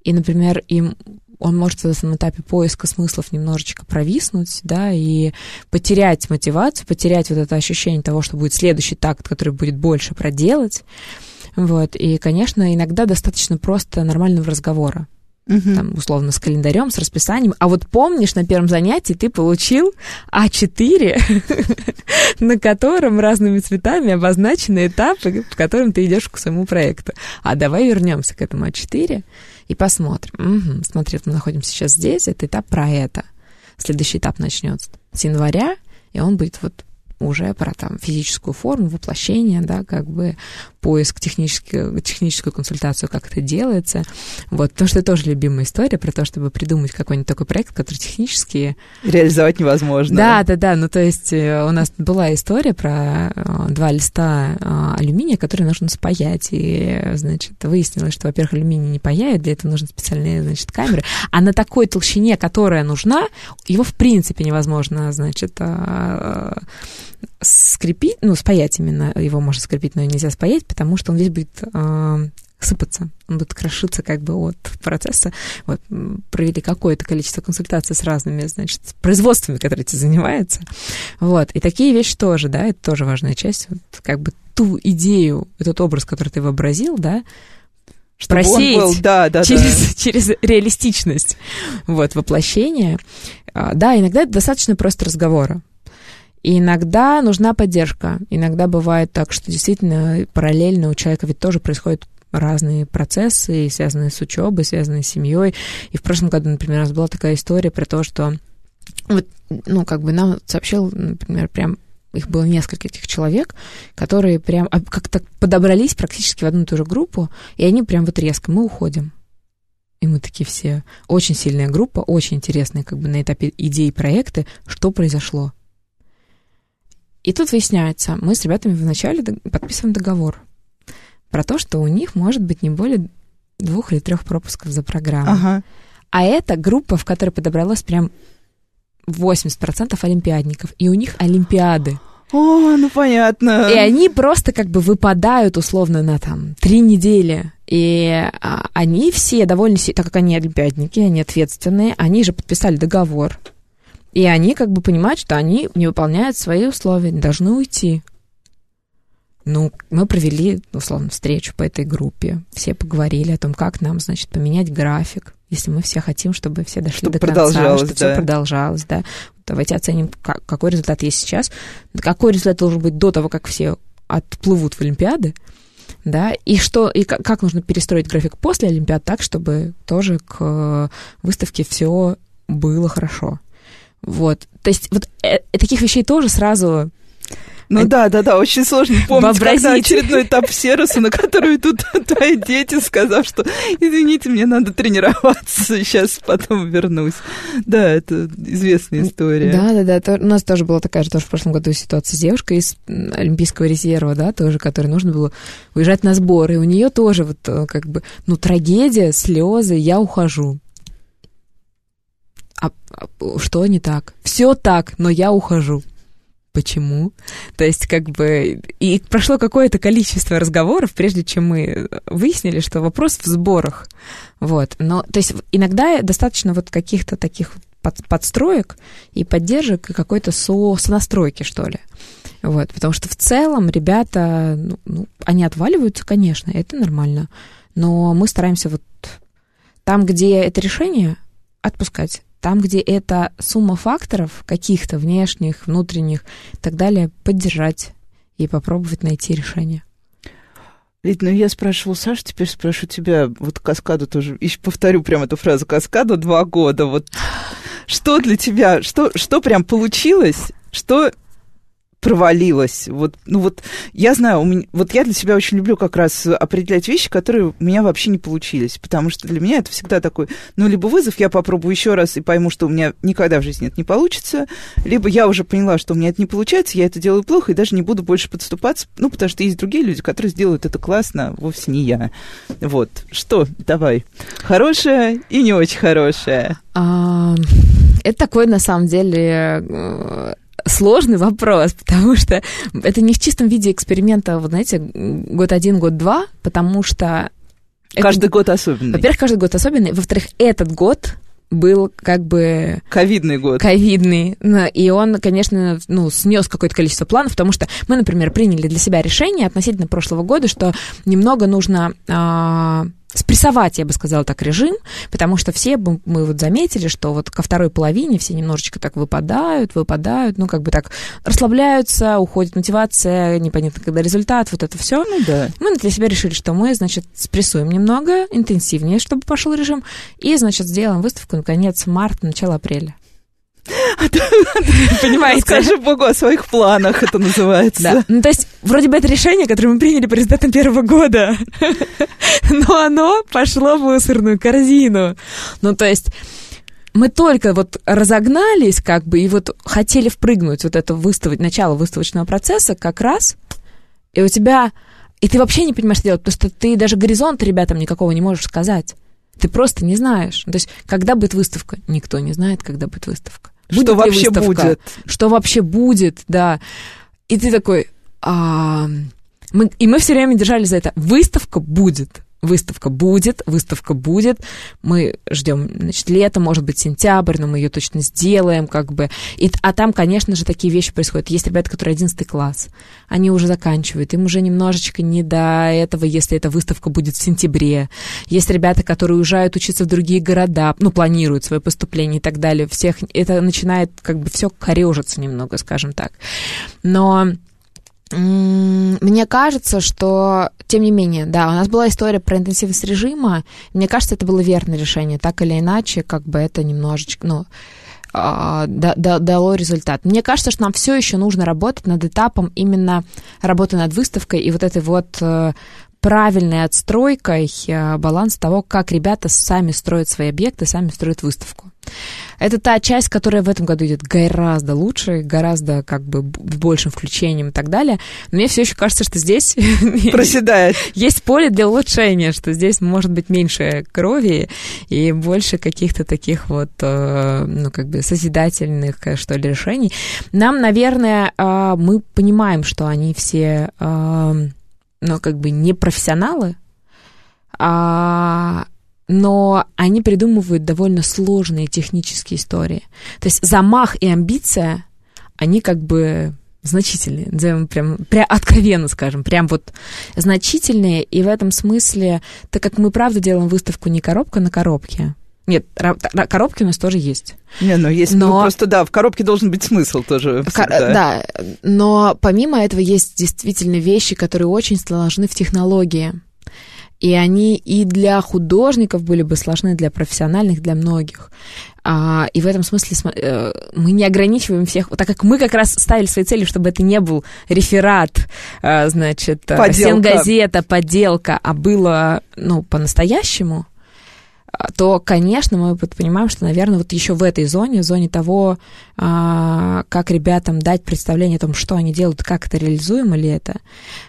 и, например, им он может этом этапе поиска смыслов немножечко провиснуть, да, и потерять мотивацию, потерять вот это ощущение того, что будет следующий такт, который будет больше проделать. Вот. И, конечно, иногда достаточно просто нормального разговора. Угу. Там, условно, с календарем, с расписанием. А вот помнишь, на первом занятии ты получил А4, [laughs] на котором разными цветами обозначены этапы, по которым ты идешь к своему проекту. А давай вернемся к этому А4 и посмотрим. Угу, смотри, мы находимся сейчас здесь, это этап про это. Следующий этап начнется с января, и он будет вот уже про там физическую форму, воплощение, да, как бы поиск технической, техническую консультацию, как это делается. Вот, потому что тоже любимая история про то, чтобы придумать какой-нибудь такой проект, который технически... Реализовать невозможно. Да, да, да. Ну, то есть э, у нас была история про э, два листа э, алюминия, которые нужно спаять. И, значит, выяснилось, что, во-первых, алюминий не паяет, для этого нужны специальные, значит, камеры. А на такой толщине, которая нужна, его в принципе невозможно, значит, скрепить, ну, спаять именно, его можно скрепить, но нельзя спаять, потому что он весь будет э, сыпаться, он будет крошиться как бы от процесса. Вот, провели какое-то количество консультаций с разными, значит, производствами, которые этим занимаются. Вот, и такие вещи тоже, да, это тоже важная часть, вот, как бы ту идею, этот образ, который ты вообразил, да, чтобы просеять был, да, да, через, да. через реалистичность вот, воплощения. А, да, иногда это достаточно просто разговора. И иногда нужна поддержка. Иногда бывает так, что действительно параллельно у человека ведь тоже происходят разные процессы, связанные с учебой, связанные с семьей. И в прошлом году, например, у нас была такая история про то, что вот, ну, как бы нам сообщил, например, прям их было несколько этих человек, которые прям как-то подобрались практически в одну и ту же группу, и они прям вот резко, мы уходим. И мы такие все, очень сильная группа, очень интересная как бы на этапе идеи проекта, что произошло. И тут выясняется, мы с ребятами вначале подписываем договор про то, что у них может быть не более двух или трех пропусков за программу. Ага. А это группа, в которой подобралось прям 80% олимпиадников, и у них олимпиады. О, ну понятно. И они просто как бы выпадают условно на там три недели. И а, они все довольно, так как они олимпиадники, они ответственные, они же подписали договор. И они как бы понимают, что они не выполняют свои условия, должны уйти. Ну, мы провели, условно, встречу по этой группе. Все поговорили о том, как нам, значит, поменять график, если мы все хотим, чтобы все дошли чтобы до конца, чтобы да. все продолжалось, да. Давайте оценим, как, какой результат есть сейчас, какой результат должен быть до того, как все отплывут в Олимпиады, да, и что, и как, как нужно перестроить график после Олимпиад так, чтобы тоже к выставке все было хорошо. Вот. То есть вот э, таких вещей тоже сразу ну а... да, да, да, очень сложно помнить, Вообразить. когда очередной этап сервиса, на который идут [laughs] твои дети, сказав, что извините, мне надо тренироваться, сейчас потом вернусь. Да, это известная история. Да, да, да. У нас тоже была такая же тоже в прошлом году ситуация с девушкой из Олимпийского резерва, да, тоже, которой нужно было уезжать на сборы. И у нее тоже вот э, как бы, ну, трагедия, слезы, я ухожу. А, а что не так? Все так, но я ухожу почему. То есть, как бы, и прошло какое-то количество разговоров, прежде чем мы выяснили, что вопрос в сборах. Вот. Но, то есть, иногда достаточно вот каких-то таких под, подстроек и поддержек, и какой-то со, сонастройки, что ли. Вот, потому что в целом ребята, ну, ну, они отваливаются, конечно, это нормально, но мы стараемся вот там, где это решение, отпускать. Там, где это сумма факторов каких-то внешних, внутренних и так далее, поддержать и попробовать найти решение. Лид, ну я спрашивал Сашу, теперь спрошу тебя. Вот каскаду тоже, еще повторю прям эту фразу. Каскаду два года. Вот что для тебя, что, что прям получилось, что провалилась. Вот, ну вот, я знаю, у меня, вот я для себя очень люблю как раз определять вещи, которые у меня вообще не получились, потому что для меня это всегда такой, ну, либо вызов, я попробую еще раз и пойму, что у меня никогда в жизни это не получится, либо я уже поняла, что у меня это не получается, я это делаю плохо и даже не буду больше подступаться, ну, потому что есть другие люди, которые сделают это классно, вовсе не я. Вот. Что? Давай. Хорошее и не очень хорошее. А, это такой, на самом деле, э, сложный вопрос, [laughs] потому что это не в чистом виде эксперимента, вот знаете, год один, год два, потому что... Каждый это, год особенный. Во-первых, каждый год особенный. Во-вторых, этот год был как бы... Ковидный год. Ковидный. И он, конечно, ну, снес какое-то количество планов, потому что мы, например, приняли для себя решение относительно прошлого года, что немного нужно... Спрессовать, я бы сказала так, режим, потому что все мы вот заметили, что вот ко второй половине все немножечко так выпадают, выпадают, ну, как бы так расслабляются, уходит мотивация, непонятно, когда результат, вот это все. Ну, да. Мы для себя решили, что мы, значит, спрессуем немного, интенсивнее, чтобы пошел режим, и, значит, сделаем выставку, наконец, март, начало апреля. [laughs] Понимаете? Скажи Богу о своих планах, это называется. Да. Ну, то есть, вроде бы это решение, которое мы приняли по результатам первого года, [laughs] но оно пошло в мусорную корзину. Ну, то есть, мы только вот разогнались, как бы, и вот хотели впрыгнуть вот это выставить, начало выставочного процесса как раз, и у тебя... И ты вообще не понимаешь, что делать, потому что ты даже горизонт ребятам никакого не можешь сказать. Ты просто не знаешь. То есть, когда будет выставка? Никто не знает, когда будет выставка. Будет что вообще выставка? будет? Что вообще будет, да. И ты такой... А... Мы, и мы все время держали за это. Выставка будет выставка будет, выставка будет. Мы ждем, значит, лето, может быть, сентябрь, но мы ее точно сделаем, как бы. И, а там, конечно же, такие вещи происходят. Есть ребята, которые 11 класс, они уже заканчивают, им уже немножечко не до этого, если эта выставка будет в сентябре. Есть ребята, которые уезжают учиться в другие города, ну, планируют свое поступление и так далее. Всех это начинает как бы все корежиться немного, скажем так. Но мне кажется, что, тем не менее, да, у нас была история про интенсивность режима. Мне кажется, это было верное решение. Так или иначе, как бы это немножечко, ну, а, дало результат. Мне кажется, что нам все еще нужно работать над этапом именно работы над выставкой и вот этой вот э, правильной отстройкой э, баланс того, как ребята сами строят свои объекты, сами строят выставку. Это та часть, которая в этом году идет гораздо лучше, гораздо как бы большим включением и так далее. Но мне все еще кажется, что здесь [laughs] проседает. Есть поле для улучшения, что здесь может быть меньше крови и больше каких-то таких вот, э, ну, как бы созидательных, э, что ли, решений. Нам, наверное, мы понимаем, что они все но как бы не профессионалы, а, но они придумывают довольно сложные технические истории. То есть замах и амбиция, они как бы значительные, назовем прям, прям откровенно скажем, прям вот значительные, и в этом смысле, так как мы правда делаем выставку не коробка на коробке, нет, коробки у нас тоже есть. Не, ну есть, но... ну просто да, в коробке должен быть смысл тоже. Кор- да, но помимо этого есть действительно вещи, которые очень сложны в технологии. И они и для художников были бы сложны, для профессиональных, для многих. А, и в этом смысле э, мы не ограничиваем всех, так как мы как раз ставили свои цели, чтобы это не был реферат, а, значит, э, подделка. газета, подделка, а было, ну, по-настоящему то, конечно, мы понимаем, что, наверное, вот еще в этой зоне, в зоне того, а, как ребятам дать представление о том, что они делают, как это реализуемо ли это,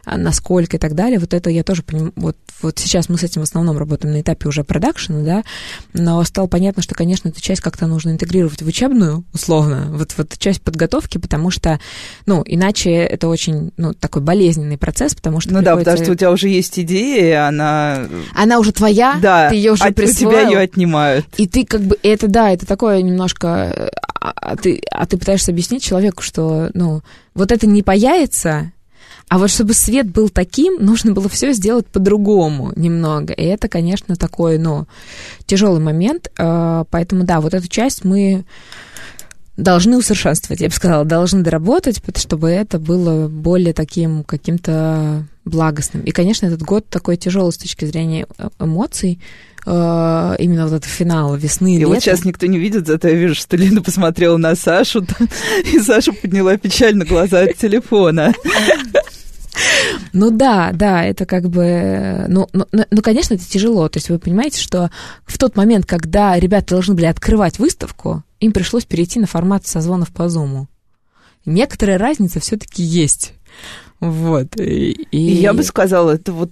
а, насколько и так далее, вот это я тоже понимаю, вот, вот сейчас мы с этим в основном работаем на этапе уже продакшена, да, но стало понятно, что, конечно, эту часть как-то нужно интегрировать в учебную, условно, вот в эту часть подготовки, потому что, ну, иначе это очень, ну, такой болезненный процесс, потому что... Ну да, потому что у тебя уже есть идея, и она... Она уже твоя, да, ты ее уже а присвоил. Тебя ее отнимают. И ты как бы, это да, это такое немножко а, а ты, а ты пытаешься объяснить человеку, что, ну, вот это не появится, а вот чтобы свет был таким, нужно было все сделать по-другому немного. И это, конечно, такой, ну, тяжелый момент. А, поэтому, да, вот эту часть мы должны усовершенствовать, я бы сказала, должны доработать, чтобы это было более таким каким-то благостным. И, конечно, этот год такой тяжелый с точки зрения э, эмоций, э, именно вот этот финал весны и, и лета. вот сейчас никто не видит, зато я вижу, что Лена посмотрела на Сашу, и Саша подняла печально глаза от телефона. Ну да, да, это как бы... Ну, ну, ну, конечно, это тяжело. То есть вы понимаете, что в тот момент, когда ребята должны были открывать выставку, им пришлось перейти на формат созвонов по Зуму. Некоторая разница все-таки есть. Вот. И, и... я бы сказала, это вот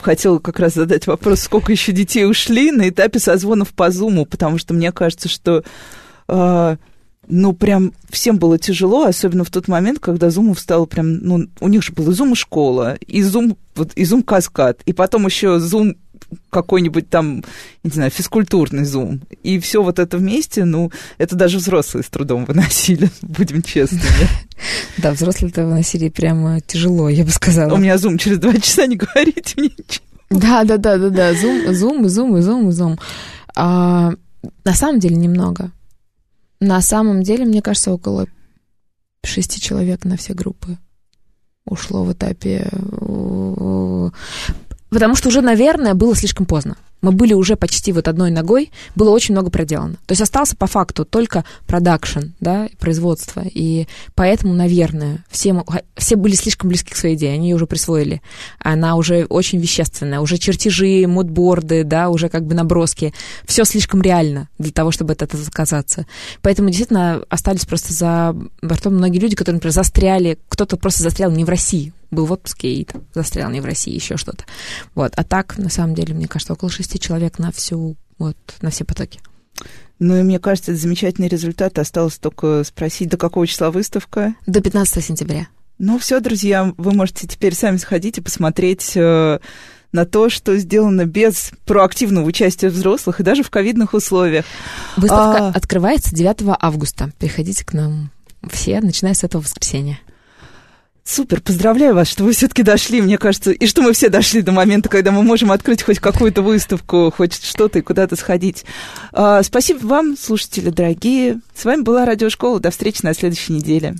хотела как раз задать вопрос, сколько еще детей ушли на этапе созвонов по Зуму, потому что мне кажется, что э, ну, прям всем было тяжело, особенно в тот момент, когда Зумов стал прям, ну, у них же был и Зум школа, и Зум, вот, и Зум каскад, и потом еще Зум какой-нибудь там, не знаю, физкультурный зум. И все вот это вместе, ну, это даже взрослые с трудом выносили, [laughs] будем честными. Да, взрослые это выносили прямо тяжело, я бы сказала. У меня зум через два часа, не говорите мне ничего. Да, да, да, да, да, зум, зум, зум, зум, зум. А, на самом деле немного. На самом деле, мне кажется, около шести человек на все группы ушло в этапе Потому что уже, наверное, было слишком поздно. Мы были уже почти вот одной ногой, было очень много проделано. То есть остался по факту только продакшн, да, производство. И поэтому, наверное, все, все были слишком близки к своей идее, они ее уже присвоили. Она уже очень вещественная, уже чертежи, модборды, да, уже как бы наброски. Все слишком реально для того, чтобы от этого отказаться. Поэтому действительно остались просто за бортом многие люди, которые, например, застряли, кто-то просто застрял не в России, был в отпуске и там, застрял не в России, еще что-то. Вот. А так, на самом деле, мне кажется, около шести человек на всю, вот, на все потоки. Ну и мне кажется, это замечательный результат. Осталось только спросить, до какого числа выставка? До 15 сентября. Ну все, друзья, вы можете теперь сами сходить и посмотреть э, на то, что сделано без проактивного участия взрослых и даже в ковидных условиях. Выставка а... открывается 9 августа. Приходите к нам все, начиная с этого воскресенья. Супер, поздравляю вас, что вы все-таки дошли, мне кажется, и что мы все дошли до момента, когда мы можем открыть хоть какую-то выставку, хоть что-то и куда-то сходить. А, спасибо вам, слушатели дорогие. С вами была Радиошкола. До встречи на следующей неделе.